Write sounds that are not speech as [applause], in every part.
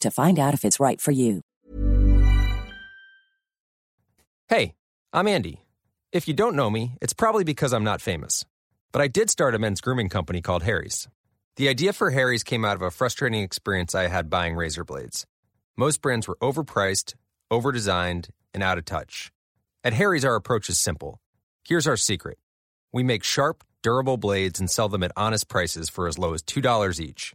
to find out if it's right for you. Hey, I'm Andy. If you don't know me, it's probably because I'm not famous. But I did start a men's grooming company called Harry's. The idea for Harry's came out of a frustrating experience I had buying razor blades. Most brands were overpriced, overdesigned, and out of touch. At Harry's, our approach is simple. Here's our secret we make sharp, durable blades and sell them at honest prices for as low as $2 each.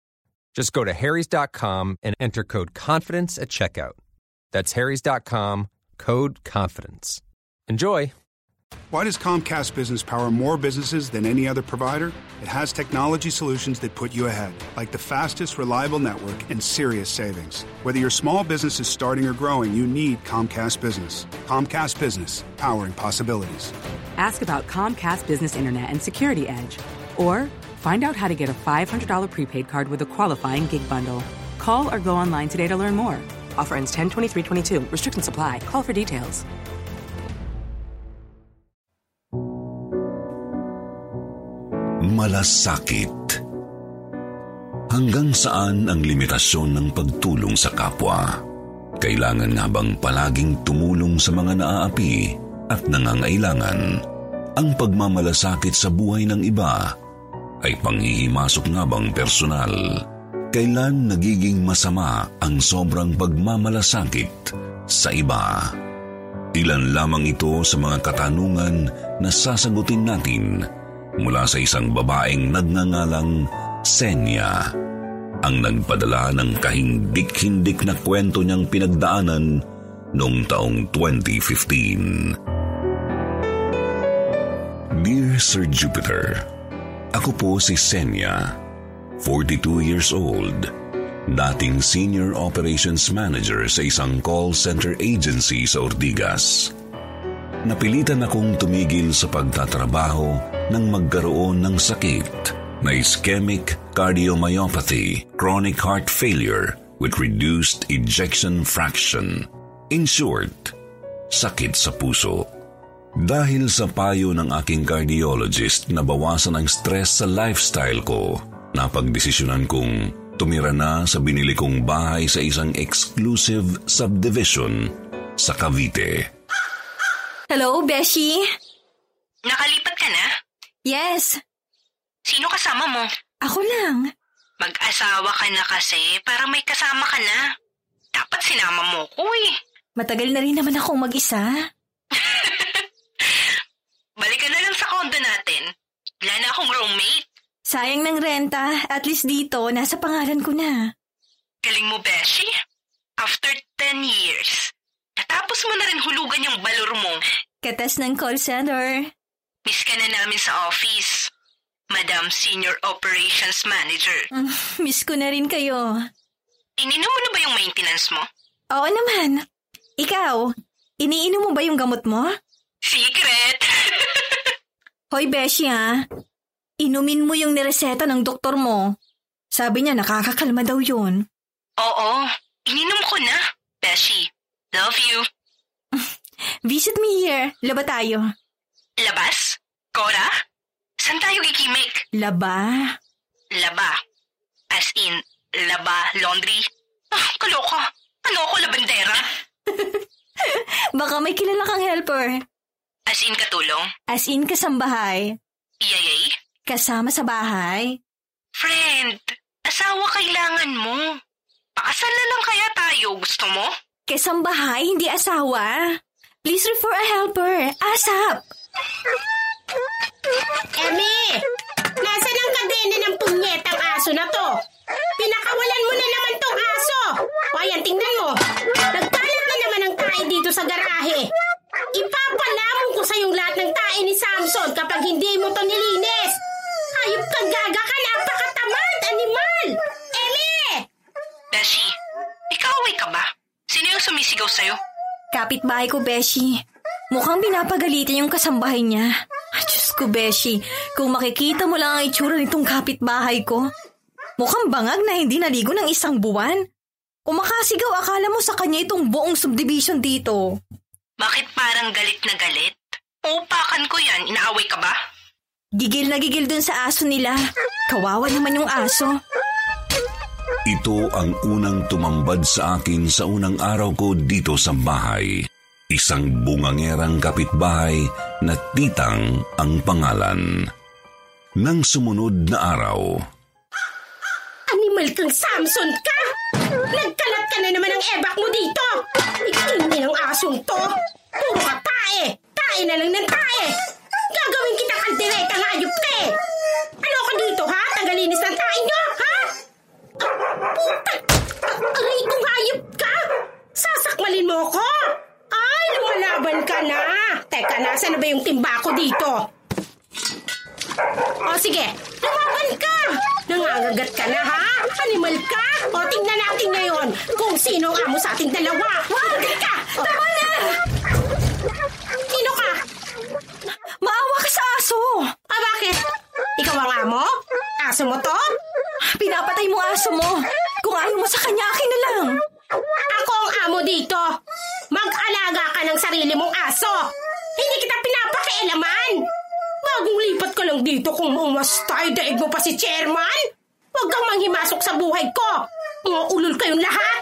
Just go to harrys.com and enter code confidence at checkout. That's harrys.com, code confidence. Enjoy. Why does Comcast Business power more businesses than any other provider? It has technology solutions that put you ahead, like the fastest, reliable network and serious savings. Whether your small business is starting or growing, you need Comcast Business. Comcast Business, powering possibilities. Ask about Comcast Business Internet and Security Edge, or Find out how to get a $500 prepaid card with a qualifying gig bundle. Call or go online today to learn more. Offer ends 10 23 22. Restrictions apply. Call for details. Malasakit. Hanggang saan ang limitasyon ng pagtulong sa kapwa? Kailangan nga bang palaging tumulong sa mga naaapi at nangangailangan? Ang pagmamalasakit sa buhay ng iba ay panghihimasok nga bang personal? Kailan nagiging masama ang sobrang pagmamalasakit sa iba? Ilan lamang ito sa mga katanungan na sasagutin natin mula sa isang babaeng nagngangalang Senya ang nagpadala ng kahindik-hindik na kwento niyang pinagdaanan noong taong 2015. Dear Sir Jupiter, ako po si Senya, 42 years old, dating Senior Operations Manager sa isang call center agency sa Ortigas. Napilitan akong tumigil sa pagtatrabaho nang magkaroon ng sakit na ischemic cardiomyopathy, chronic heart failure with reduced ejection fraction. In short, sakit sa puso. Dahil sa payo ng aking cardiologist na bawasan ang stress sa lifestyle ko, napagdesisyonan kong tumira na sa binili kong bahay sa isang exclusive subdivision sa Cavite. Hello, Beshi? Nakalipat ka na? Yes. Sino kasama mo? Ako lang. Mag-asawa ka na kasi para may kasama ka na. Dapat sinama mo ko eh. Matagal na rin naman akong mag-isa. Balikan na lang sa condo natin. Wala na akong roommate. Sayang ng renta. At least dito, nasa pangalan ko na. Galing mo, Beshi. After 10 years, natapos mo na rin hulugan yung balor mo. Katas ng call center. Miss ka na namin sa office. Madam Senior Operations Manager. Mm, miss ko na rin kayo. Ininom mo na ba yung maintenance mo? Oo naman. Ikaw, iniinom mo ba yung gamot mo? Secret! [laughs] Hoy, Beshi ha. Inumin mo yung nireseta ng doktor mo. Sabi niya nakakakalma daw yun. Oo, ininom ko na. Beshi, love you. [laughs] Visit me here. Laba tayo. Labas? Cora? Saan tayo gigimik? Laba? Laba. As in, laba, laundry. Ah, kaloka. Ano ako, labandera? [laughs] Baka may kilala kang helper. As in, katulong? As in kasambahay. Iyayay? Kasama sa bahay. Friend, asawa kailangan mo. Pakasal na lang kaya tayo, gusto mo? Kasambahay, hindi asawa. Please refer a helper. ASAP. Emi! Nasaan ang kadena ng punyetang aso na to? Pinakawalan mo na naman tong aso! O ayan, tingnan mo. Nagkalat na naman ang tae dito sa garahe. Ipapalamon ko sa yung lahat ng tae ni Samson kapag hindi mo to nilinis. Hayop kang gaga ka, napakatamad, animal! Emi! Beshi, ikaw away ka ba? Sino yung sumisigaw sa'yo? Kapitbahay ko, Beshi. Mukhang pinapagalitan yung kasambahay niya. Ah, Diyos ko, Beshi. Kung makikita mo lang ang itsura nitong kapitbahay ko. Mukhang bangag na hindi naligo ng isang buwan. Kung makasigaw, akala mo sa kanya itong buong subdivision dito. Bakit parang galit na galit? Uupakan ko yan, inaaway ka ba? Gigil na gigil dun sa aso nila. Kawawa naman yung aso. Ito ang unang tumambad sa akin sa unang araw ko dito sa bahay. Isang bungangerang kapitbahay na titang ang pangalan. Nang sumunod na araw, Animal kang Samson ka! Nagkalat ka na naman ng ebak mo dito! Ikindi ng asong to! Puro ka tae! Tae na lang ng tae! Gagawin kita kaldereta ng ayop ka eh! Ano ka dito ha? Tagalinis ng tae nyo, ha? Puta! Aray kong hayop ka! Sasakmalin mo ko! Ay, lumalaban ka na! Teka, na ba yung timba ko dito? O sige, lumaban ka! Nangangagat ka na ha? Animal ka? O tingnan natin ngayon kung sino ang amo sa ating dalawa. Wag ka! Tama na! Sino ka? Maawa ka sa aso! Ah, bakit? Ikaw ang amo? Aso mo to? Pinapatay mo aso mo. Kung ayaw mo sa kanya, akin na lang. Ako ang amo dito. Mag-alaga ka ng sarili mong aso. Hindi kita pinapakialaman. Ka lang dito kung umastay, daig mo pa si chairman. Huwag kang manghimasok sa buhay ko. Mga ulol kayong lahat.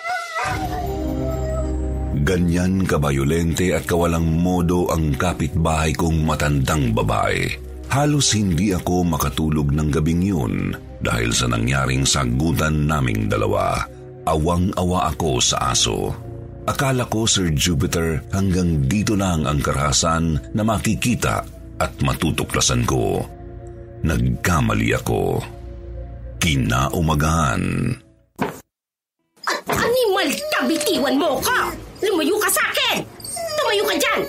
ganyan kabayolente at kawalang modo ang kapitbahay kong matandang babae. Halos hindi ako makatulog ng gabing yun dahil sa nangyaring sagutan naming dalawa. Awang-awa ako sa aso. Akala ko, Sir Jupiter, hanggang dito lang ang karahasan na makikita at matutuklasan ko. Nagkamali ako. Kinaumagahan. Animal ka, bitiwan mo ko! Lumayo ka sa akin! Tumayo ka dyan!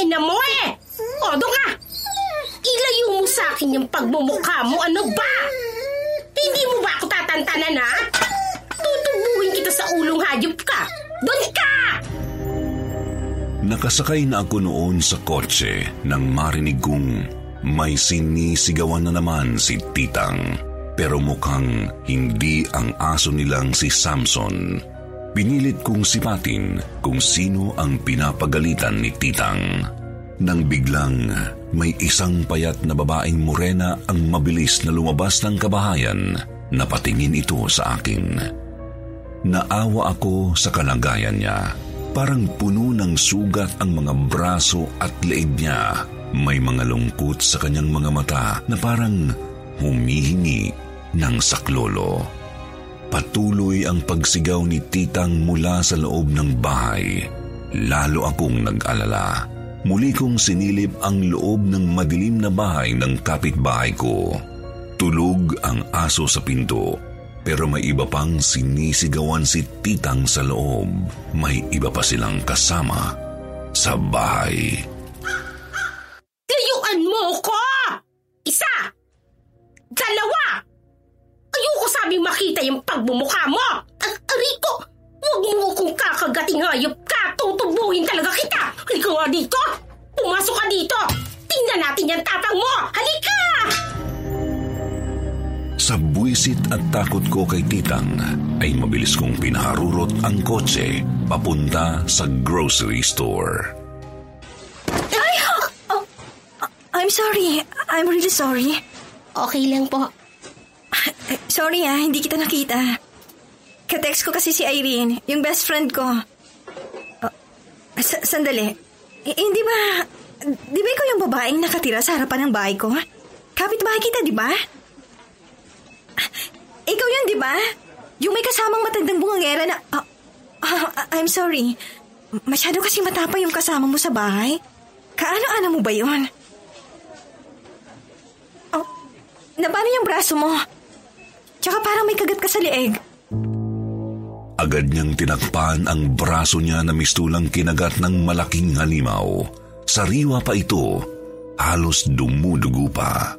Ina mo eh! O, doon ka! Ilayo mo sa akin yung pagmumukha mo, ano ba? Hindi mo ba ako tatantanan, ha? Tutubuhin kita sa ulong hayop ka! Doon ka! Nakasakay na ako noon sa kotse nang marinig kong may sinisigawan na naman si Titang. Pero mukhang hindi ang aso nilang si Samson. Pinilit kong sipatin kung sino ang pinapagalitan ni Titang. Nang biglang may isang payat na babaeng morena ang mabilis na lumabas ng kabahayan, napatingin ito sa akin. Naawa ako sa kalagayan niya. Parang puno ng sugat ang mga braso at leeg niya. May mga lungkot sa kanyang mga mata na parang humihingi ng saklolo. Patuloy ang pagsigaw ni Titang mula sa loob ng bahay. Lalo akong nag-alala. Muli kong sinilip ang loob ng madilim na bahay ng kapitbahay ko. Tulog ang aso sa pinto. Pero may iba pang sinisigawan si Titang sa loob. May iba pa silang kasama sa bahay. Layuan mo ko! Isa! Dalawa! Ayoko sabing makita yung pagbumukha mo! Ar- Ariko! Huwag mo akong kakagating hayop ka! Tutubuhin talaga kita! Halika nga dito! Pumasok ka dito! Tingnan natin yung tapang mo! Halika! Sa buwisit at takot ko kay Titang, ay mabilis kong pinaharurot ang kotse papunta sa grocery store. I'm sorry. I'm really sorry. Okay lang po. Sorry ah, hindi kita nakita. Katext ko kasi si Irene, yung best friend ko. Oh, sa- sandali. Eh, hindi ba... Di ba ikaw yung babaeng nakatira sa harapan ng bahay ko? Kapit-bahay kita, di ba? Ikaw yun, di ba? Yung may kasamang matandang bungangera na... Ah, ah, I'm sorry. Masyado kasi matapa yung kasama mo sa bahay. Kaano-ano mo ba yun? Oh, na yung braso mo? Tsaka parang may kagat ka sa leeg. Agad niyang tinakpan ang braso niya na mistulang kinagat ng malaking halimaw. Sariwa pa ito, halos dumudugo pa.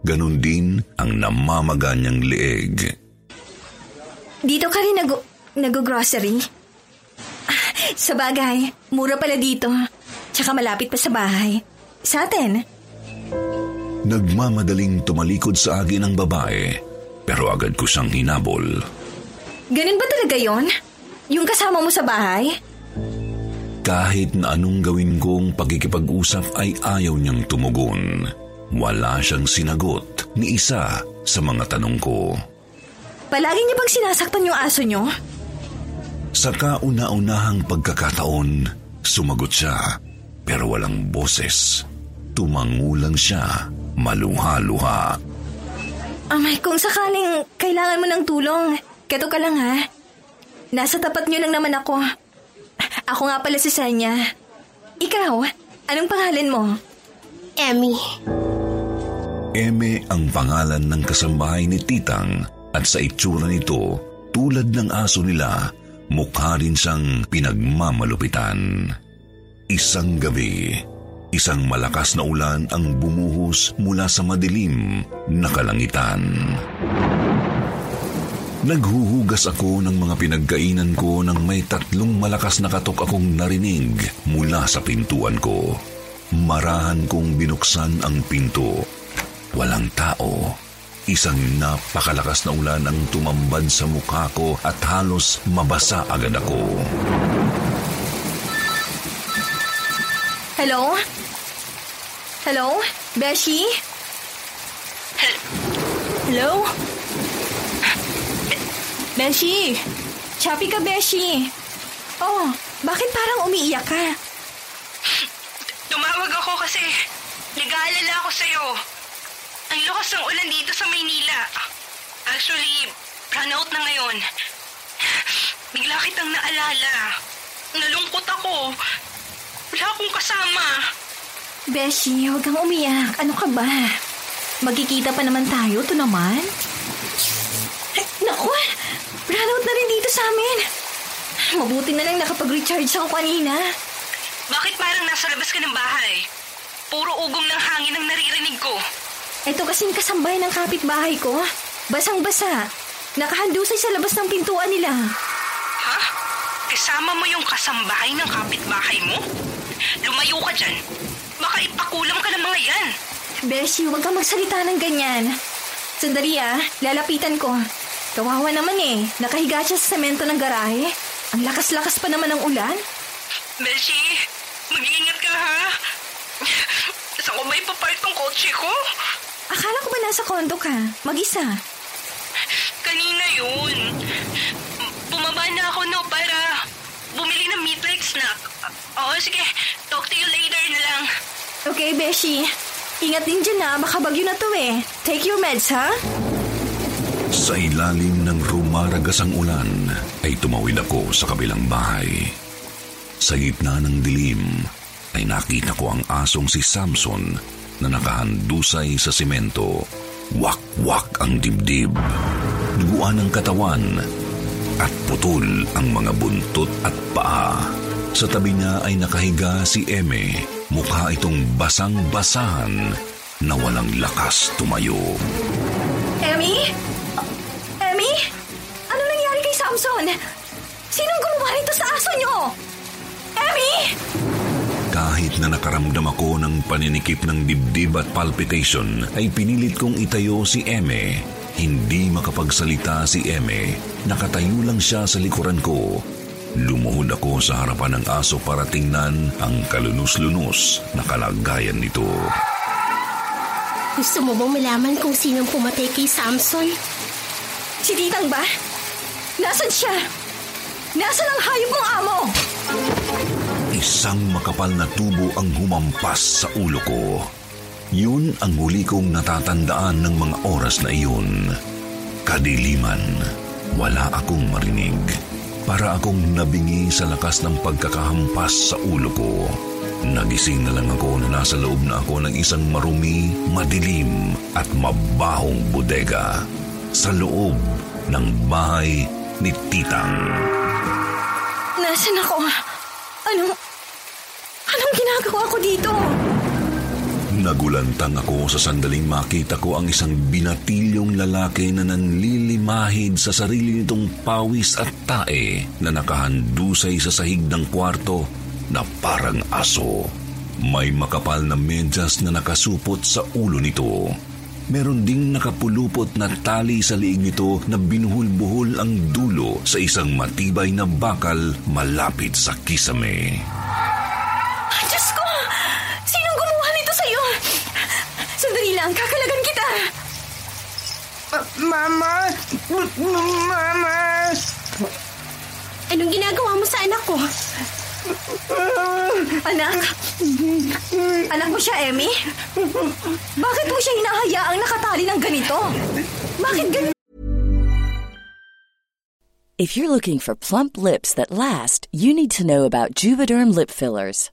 Ganon din ang namamaga niyang leeg. Dito ka rin nag- nag-grocery? Sa bagay, mura pala dito. Tsaka malapit pa sa bahay. Sa atin. Nagmamadaling tumalikod sa akin ang babae, pero agad ko siyang hinabol. Ganun ba talaga yon? Yung kasama mo sa bahay? Kahit na anong gawin kong pagkikipag-usap ay ayaw niyang tumugon. Wala siyang sinagot ni isa sa mga tanong ko. Palagi niya bang sinasaktan yung aso niyo? Sa kauna-unahang pagkakataon, sumagot siya pero walang boses. Tumangulang siya, maluha-luha. Amay, kung sakaling kailangan mo ng tulong, keto ka lang ha. Nasa tapat niyo lang naman ako. Ako nga pala si Sanya. Ikaw, anong pangalan mo? Emmy. Eme ang pangalan ng kasambahay ni Titang at sa itsura nito, tulad ng aso nila, mukha rin siyang pinagmamalupitan. Isang gabi, isang malakas na ulan ang bumuhos mula sa madilim na kalangitan. Naghuhugas ako ng mga pinagkainan ko nang may tatlong malakas na katok akong narinig mula sa pintuan ko. Marahan kong binuksan ang pinto. Walang tao. Isang napakalakas na ulan ang tumambad sa mukha ko at halos mabasa agad ako. Hello? Hello? Beshi? Hello? Beshi! Choppy ka, Beshi! Oh, bakit parang umiiyak ka? Tumawag ako kasi nag-aalala ako sa'yo. Ang lakas ng ulan dito sa Maynila. Actually, run out na ngayon. Bigla kitang naalala. Nalungkot ako. Wala akong kasama. Beshi, huwag kang umiyak. Ano ka ba? Magkikita pa naman tayo, to naman. Ay, naku, brownout na rin dito sa amin. Mabuti na lang nakapag-recharge ako kanina. Bakit parang nasa labas ka ng bahay? Puro ugong ng hangin ang naririnig ko. Ito kasing kasambay ng kapitbahay ko. Basang-basa. Nakahandusay sa labas ng pintuan nila. Ha? Kasama mo yung kasambahay ng kapitbahay mo? Lumayo ka dyan. Baka ipakulam ka ng mga yan. Beshi, huwag kang magsalita ng ganyan. Sandali ah, lalapitan ko. Kawawa naman eh. Nakahiga siya sa semento ng garahe. Ang lakas-lakas pa naman ng ulan. Beshi, mag-iingat ka ha. Saan ko may papark ng kotse ko? Akala ko ba nasa kondo ka? Mag-isa. Kanina yun. Bumaba na ako no para bumili ng meat-like snack. Oo, sige. Talk to you later na lang. Okay, Beshi. Ingat din dyan na, baka bagyo na to eh. Take your meds, ha? Sa ilalim ng rumaragasang ulan ay tumawid ako sa kabilang bahay. Sa gitna ng dilim ay nakita ko ang asong si Samson na nakahandusay sa simento. Wak-wak ang dibdib, duguan ang katawan, at putol ang mga buntot at paa. Sa tabi niya ay nakahiga si Eme, mukha itong basang-basahan na walang lakas tumayo. Emmy? Emmy? Ano nangyari kay Samson? Sinong gumawa nito sa aso niyo? Emmy? Kahit na nakaramdam ako ng paninikip ng dibdib at palpitation, ay pinilit kong itayo si Eme. Hindi makapagsalita si Eme. Nakatayo lang siya sa likuran ko. Lumuhod ako sa harapan ng aso para tingnan ang kalunos-lunos na kalagayan nito. Gusto mo bang malaman kung sinong pumatay kay Samson? Si Titang ba? Nasaan siya? Nasaan ang hayop mong amo? Isang makapal na tubo ang humampas sa ulo ko. Yun ang huli kong natatandaan ng mga oras na iyon. Kadiliman, wala akong marinig. Para akong nabingi sa lakas ng pagkakahampas sa ulo ko. Nagising na lang ako na nasa loob na ako ng isang marumi, madilim at mabahong bodega. Sa loob ng bahay ni Titang. Nasaan ako? Anong... Ginagawa ko dito? Nagulantang ako sa sandaling makita ko ang isang binatilyong lalaki na nanlilimahid sa sarili nitong pawis at tae na nakahandusay sa sahig ng kwarto na parang aso. May makapal na medyas na nakasupot sa ulo nito. Meron ding nakapulupot na tali sa liig nito na binuhul-buhol ang dulo sa isang matibay na bakal malapit sa kisame. Diyos ko! Sinong gumawa nito sa'yo? Sandali lang, kakalagan kita! Mama! Mama! Anong ginagawa mo sa anak ko? Anak? Anak mo siya, Emmy? Bakit mo siya hinahayaang nakatali ng ganito? Bakit ganito? If you're looking for plump lips that last, you need to know about Juvederm lip fillers.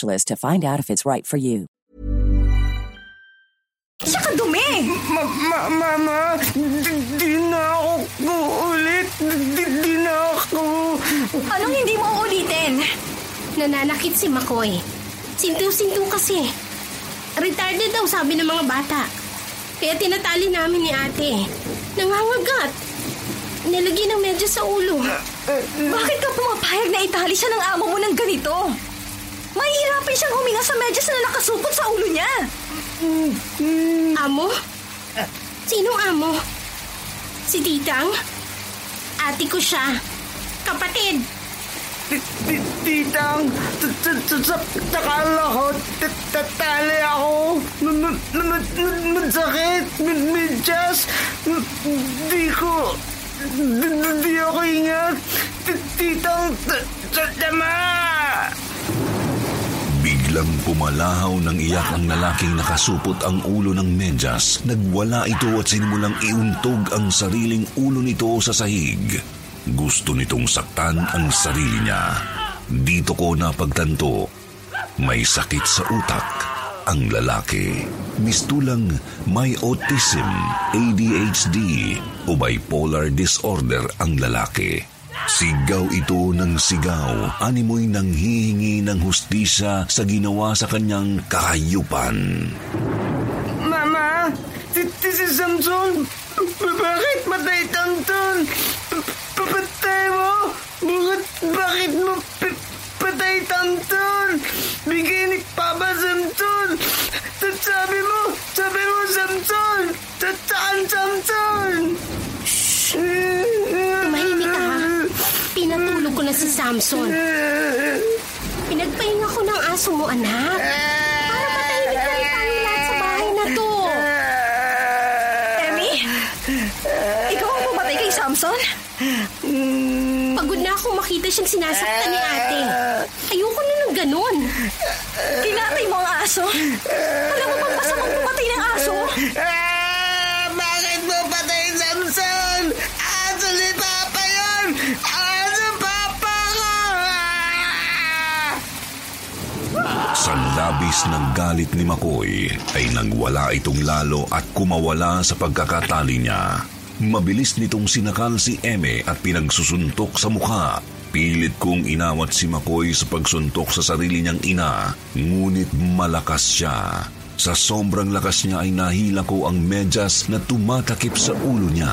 to find out if it's right for you. Siya ka dumi! Ma, ma, mama! Di, di na ako uulit! Di, di na ako! Anong hindi mo uulitin? Nananakit si Makoy. Sintu-sintu kasi. Retarded daw sabi ng mga bata. Kaya tinatali namin ni ate. Nangangagat. Nilagyan ng medyas sa ulo. Bakit ka pumapayag na itali siya ng amo mo ng ganito? Mahihirapan siyang huminga sa medyas na nakasupot sa ulo niya. Amo? Sinong amo? Si Titang? Ate ko siya. Kapatid. Titang, takala ko, tatali ako. Masakit, medyas. Di ko, di ako ingat. Titang, tama! Biglang pumalahaw ng iyak ang lalaking nakasupot ang ulo ng medyas. Nagwala ito at sinimulang iuntog ang sariling ulo nito sa sahig. Gusto nitong saktan ang sarili niya. Dito ko napagtanto, may sakit sa utak ang lalaki. Mistulang may autism, ADHD o bipolar disorder ang lalaki. Sigaw ito ng sigaw, animoy nang hihingi ng hustisya sa ginawa sa kanyang kahayupan. Mama, this is Samson. Bakit matay Tanton? Papatay mo? Bakit, bakit mo patay Tanton? Bigay ni Papa Samson. Sabi mo, sabi mo Samson. Tataan Samson. Tumahimik ka ha. Pinatulog ko na si Samson. Pinagpahinga ko ng aso mo, anak. Para matahimik na rin tayo lahat na to. Emmy? Ikaw ang pumatay kay Samson? Pagod na ako makita siyang sinasaktan ni ate. Ayoko na ng ganun. Kinatay mo ang aso? Alam mo bang masamang labis ng galit ni Makoy ay nagwala itong lalo at kumawala sa pagkakatali niya. Mabilis nitong sinakal si Eme at pinagsusuntok sa mukha. Pilit kong inawat si Makoy sa pagsuntok sa sarili niyang ina, ngunit malakas siya. Sa sobrang lakas niya ay nahila ko ang medyas na tumatakip sa ulo niya.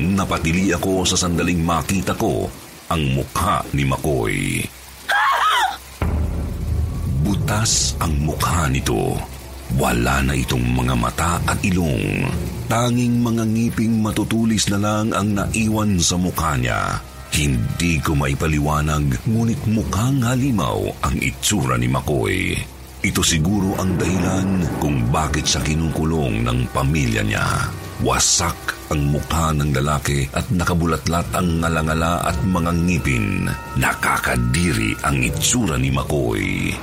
Napatili ako sa sandaling makita ko ang mukha ni Makoy. Butas ang mukha nito. Wala na itong mga mata at ilong. Tanging mga ngiping matutulis na lang ang naiwan sa mukha niya. Hindi ko maipaliwanag, ngunit mukhang halimaw ang itsura ni Makoy. Ito siguro ang dahilan kung bakit siya kinukulong ng pamilya niya. Wasak ang mukha ng lalaki at nakabulatlat ang ngalangala at mga ngipin. Nakakadiri ang itsura ni Makoy.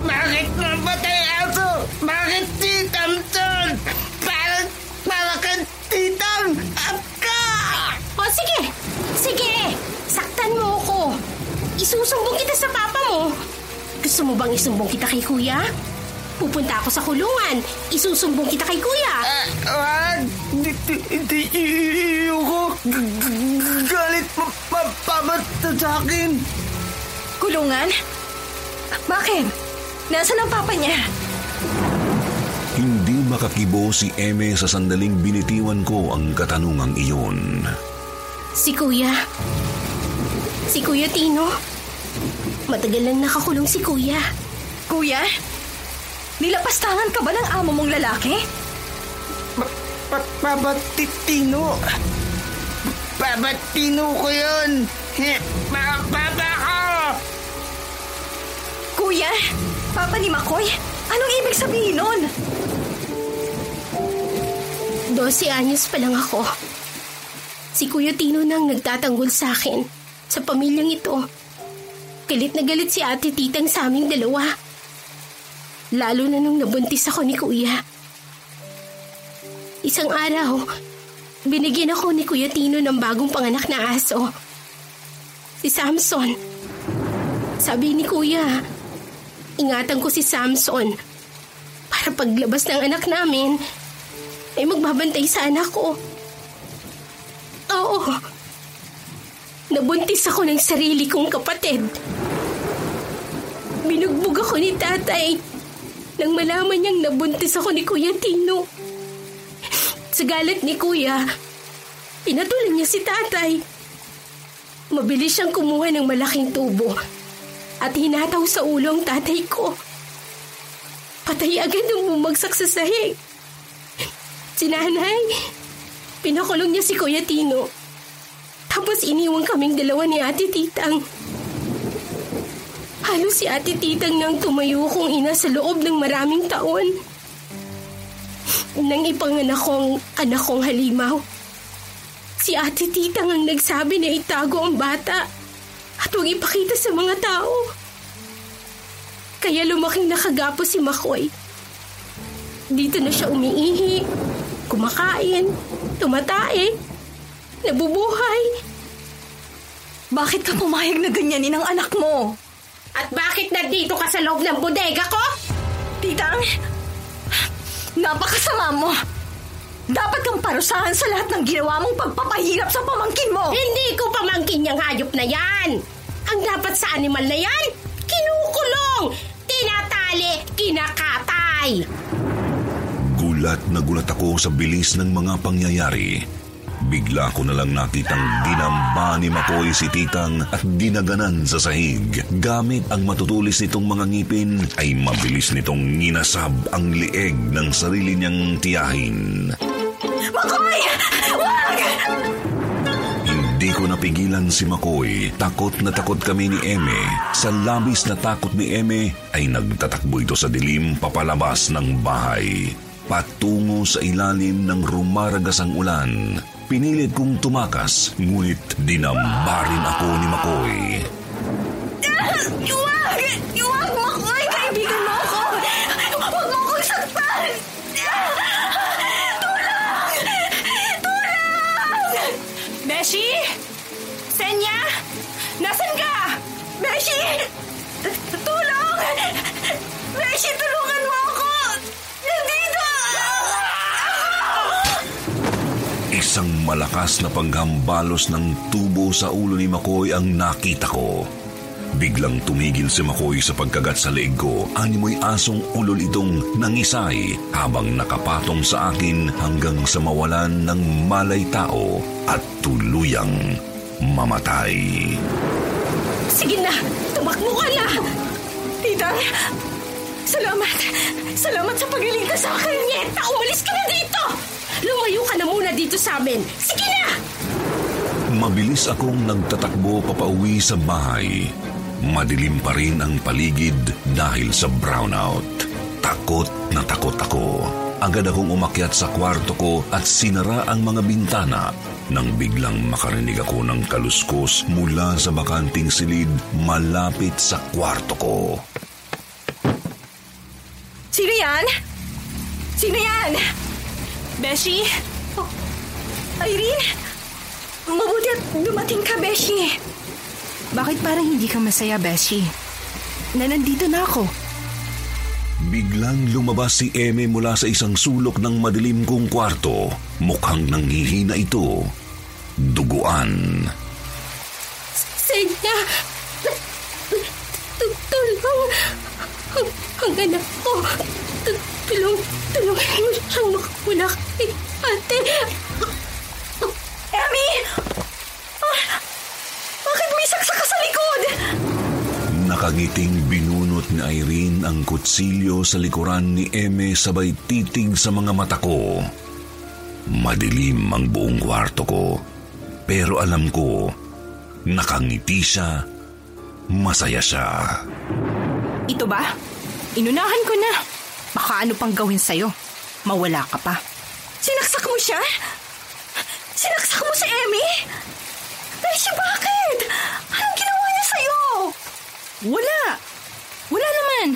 Bakit mo patay aso? Bakit si Samson? Para, para kang titang ka! O sige, sige. Saktan mo ako. Isusumbong kita sa papa mo. Gusto mo bang isumbong kita kay kuya? Pupunta ako sa kulungan. Isusumbong kita kay kuya. Ah, wag! Hindi, hindi, g- Galit pa, pa, pabat sa akin. Kulungan? Bakit? Nasaan ang papa niya? Hindi makakibo si Eme sa sandaling binitiwan ko ang katanungang iyon. Si kuya. Si kuya Tino. Matagal lang nakakulong si kuya. Kuya? Nilapastangan ka ba ng amo mong lalaki? Pa, pabatitino. Pabatino ko yun. Pa, papa! Kuya? Papa ni Makoy? Anong ibig sabihin nun? 12 anyos pa lang ako. Si Kuya Tino nang nagtatanggol sa akin sa pamilyang ito. Galit na galit si ate titang sa aming dalawa. Lalo na nung nabuntis ako ni Kuya. Isang araw, binigyan ako ni Kuya Tino ng bagong panganak na aso. Si Samson. Sabi ni Kuya, ingatan ko si Samson para paglabas ng anak namin, ay magbabantay sa anak ko. Oo. Nabuntis ako ng sarili kong kapatid. Binugbog ako ni tatay nang malaman niyang nabuntis ako ni Kuya Tino. Sa galit ni Kuya, pinatulan niya si tatay. Mabilis siyang kumuha ng malaking tubo at hinataw sa ulo ang tatay ko. Patay agad nung bumagsak sa sahig. Si nanay, pinakulong niya si Kuya Tino. Tapos iniwang kaming dalawa ni Ate Titang. Halos si Ate Titang nang tumayo kong ina sa loob ng maraming taon. Nang ipanganak kong anak kong halimaw. Si Ate Titang ang nagsabi na itago ang bata at huwag ipakita sa mga tao. Kaya lumaking nakagapo si Makoy. Dito na siya umiihi, kumakain, tumatae, nabubuhay. Bakit ka pumayag na ganyanin ang anak mo? At bakit nandito ka sa loob ng bodega ko? Titang, napakasama mo. Dapat kang parusahan sa lahat ng ginawa mong pagpapahirap sa pamangkin mo. Hindi ko pamangkin yung hayop na yan. Ang dapat sa animal na yan, kinukulong, tinatali, kinakatay. Gulat na gulat ako sa bilis ng mga pangyayari. Bigla ko na lang nakitang dinamba ni Makoy si Titang at dinaganan sa sahig. Gamit ang matutulis nitong mga ngipin ay mabilis nitong nginasab ang lieg ng sarili niyang tiyahin. Makoy! Wag! Hindi ko napigilan si Makoy. Takot na takot kami ni Eme. Sa labis na takot ni Eme ay nagtatakbo ito sa dilim papalabas ng bahay. Patungo sa ilalim ng rumaragasang ulan. Pinilit kong tumakas, ngunit dinambarin ako ni Makoy. Wag! Wag, Makoy! Malakas na paghambalos ng tubo sa ulo ni Makoy ang nakita ko. Biglang tumigil si Makoy sa pagkagat sa leeg ko. Animoy asong ulol itong nangisay habang nakapatong sa akin hanggang sa mawalan ng malay tao at tuluyang mamatay. Sige na! Tumakbo ka na! Titang! Salamat! Salamat sa pagaling ka sa akin! Nieta, umalis ka na dito! Lumayo ka na muna dito sa amin. Sige na! Mabilis akong nagtatakbo papauwi sa bahay. Madilim pa rin ang paligid dahil sa brownout. Takot na takot ako. Agad akong umakyat sa kwarto ko at sinara ang mga bintana nang biglang makarinig ako ng kaluskos mula sa bakanting silid malapit sa kwarto ko. Sino yan? Sino yan? Beshi? Irene? Mabuti at dumating ka, Beshi. Bakit parang hindi ka masaya, Beshi? Na nandito na ako. Biglang lumabas si Eme mula sa isang sulok ng madilim kong kwarto. Mukhang nanghihina ito. Duguan. Senya! Tu- Tulong! Ang, ang anak ko! Tu- Tulong, tulungan mo siyang kay ate! Emmy! Ah, bakit may saksak sa likod? Nakangiting binunot ni Irene ang kutsilyo sa likuran ni Eme sabay titig sa mga mata ko. Madilim ang buong kwarto ko. Pero alam ko, nakangiti siya, masaya siya. Ito ba? Inunahan ko na. Baka ano pang gawin sa'yo. Mawala ka pa. Sinaksak mo siya? Sinaksak mo si Emmy? Beshi, bakit? Anong ginawa niya sa'yo? Wala. Wala naman.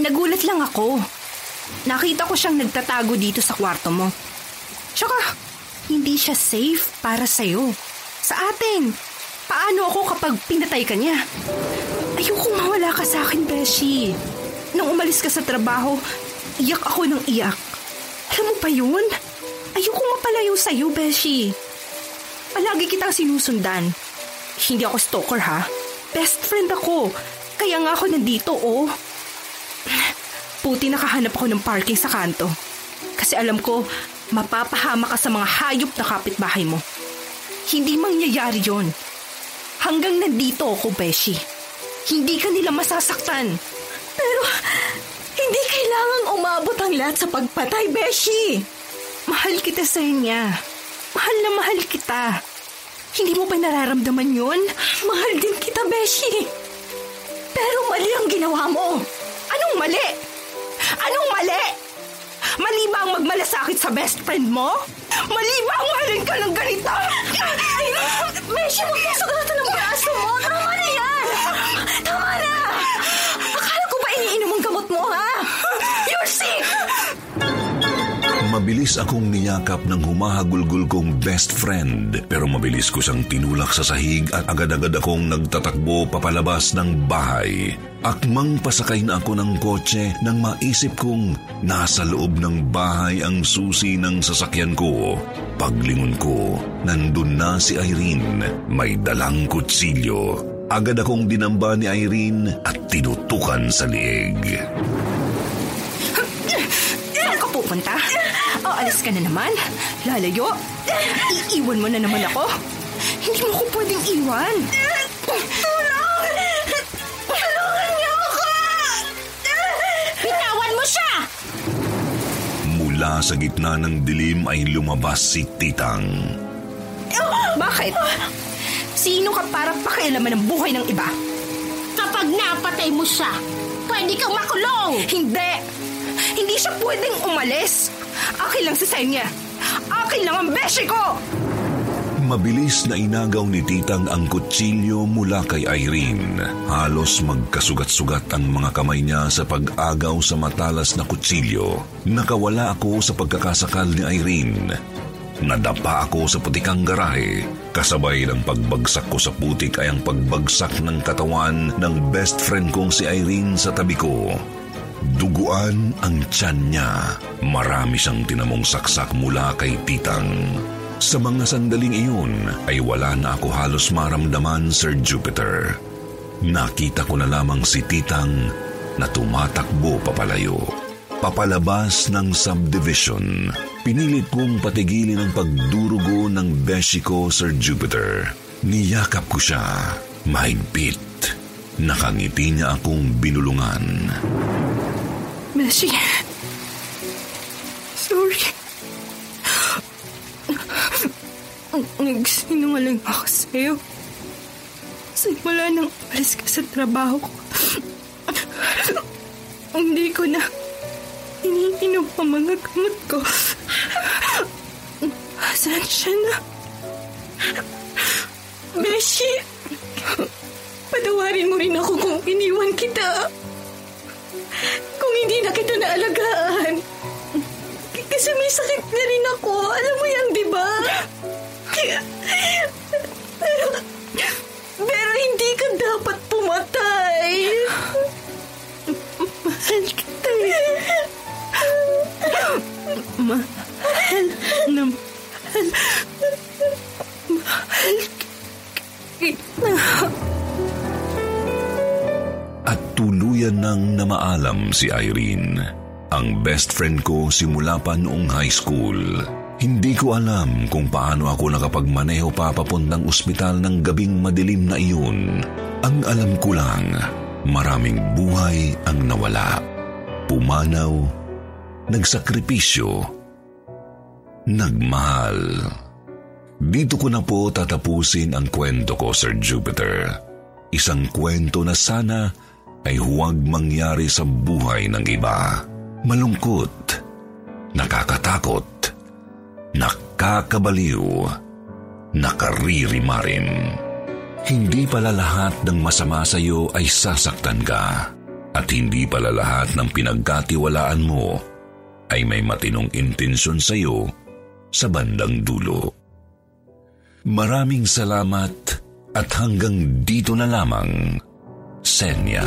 Nagulat lang ako. Nakita ko siyang nagtatago dito sa kwarto mo. Tsaka, hindi siya safe para sa'yo. Sa atin. Paano ako kapag pinatay ka niya? Ayoko mawala ka sa akin, Beshi. Nung umalis ka sa trabaho, iyak ako ng iyak. Alam mo pa yun? Ayoko mapalayo sa'yo, Beshi. Palagi kitang sinusundan. Hindi ako stalker, ha? Best friend ako. Kaya nga ako nandito, oh. Puti nakahanap ako ng parking sa kanto. Kasi alam ko, mapapahama ka sa mga hayop na kapitbahay mo. Hindi mangyayari yon. Hanggang nandito ako, Beshi. Hindi ka nila masasaktan. Pero, hindi kailangang umabot ang lahat sa pagpatay, Beshi. Mahal kita sa niya. Mahal na mahal kita. Hindi mo ba nararamdaman yun? Mahal din kita, Beshi. Pero mali ang ginawa mo. Anong mali? Anong mali? Mali ba ang magmalasakit sa best friend mo? Mali ba ang mahalin ka ng ganito? Huwag mo sagrata ng braso mo. Tama na yan. Tama na. Akala ko ba iniinom ang gamot mo, ha? You're sick. Mabilis akong niyakap ng humahagulgul kong best friend pero mabilis ko siyang tinulak sa sahig at agad-agad akong nagtatakbo papalabas ng bahay. Akmang pasakay na ako ng kotse nang maisip kong nasa loob ng bahay ang susi ng sasakyan ko. Paglingon ko, nandun na si Irene, may dalang kutsilyo. Agad akong dinamba ni Irene at tinutukan sa liig. Saan ka pupunta? O, alis ka na naman. Lalayo. Iiwan mo na naman ako. Hindi mo ko pwedeng iwan. Mula sa gitna ng dilim ay lumabas si Titang. Bakit? Sino ka para pakialaman ng buhay ng iba? Kapag napatay mo siya, pwede kang makulong! Hindi! Hindi siya pwedeng umalis. Akin lang si Senya. Akin lang ang beshi ko! Mabilis na inagaw ni Titang ang kutsilyo mula kay Irene. Halos magkasugat-sugat ang mga kamay niya sa pag-agaw sa matalas na kutsilyo. Nakawala ako sa pagkakasakal ni Irene. Nadapa ako sa putikang garahe. Kasabay ng pagbagsak ko sa putik ay ang pagbagsak ng katawan ng best friend kong si Irene sa tabi ko. Duguan ang tiyan niya. Marami siyang tinamong saksak mula kay Titang. Sa mga sandaling iyon ay wala na ako halos maramdaman, Sir Jupiter. Nakita ko na lamang si Titang na tumatakbo papalayo. Papalabas ng subdivision. Pinilit kong patigilin ang pagdurugo ng beshi ko, Sir Jupiter. Niyakap ko siya. Mahigpit. Nakangiti niya akong binulungan. Beshi. Nagsinungaling ako sa'yo. Simula nang alis ka sa trabaho ko. Hindi ko na iniinom ang mga gamot ko. Saan siya na? Beshi, patawarin mo rin ako kung iniwan kita. Kung hindi na kita naalagaan. Kasi may sakit na rin ako. Alam mo yan, di ba? Pero, pero hindi ka dapat pumatay. Mahal kita. Mahal na mahal. Mahal kita. At tuluyan nang namaalam si Irene. Ang best friend ko simula pa noong high school. Hindi ko alam kung paano ako nakapagmaneho pa papuntang ospital ng gabing madilim na iyon. Ang alam ko lang, maraming buhay ang nawala. Pumanaw, nagsakripisyo, nagmahal. Dito ko na po tatapusin ang kwento ko, Sir Jupiter. Isang kwento na sana ay huwag mangyari sa buhay ng iba. Malungkot, nakakatakot, nakakabaliw, nakaririmarim. Hindi pala lahat ng masama sa iyo ay sasaktan ka at hindi pala lahat ng pinagkatiwalaan mo ay may matinong intensyon sa iyo sa bandang dulo. Maraming salamat at hanggang dito na lamang, Senya.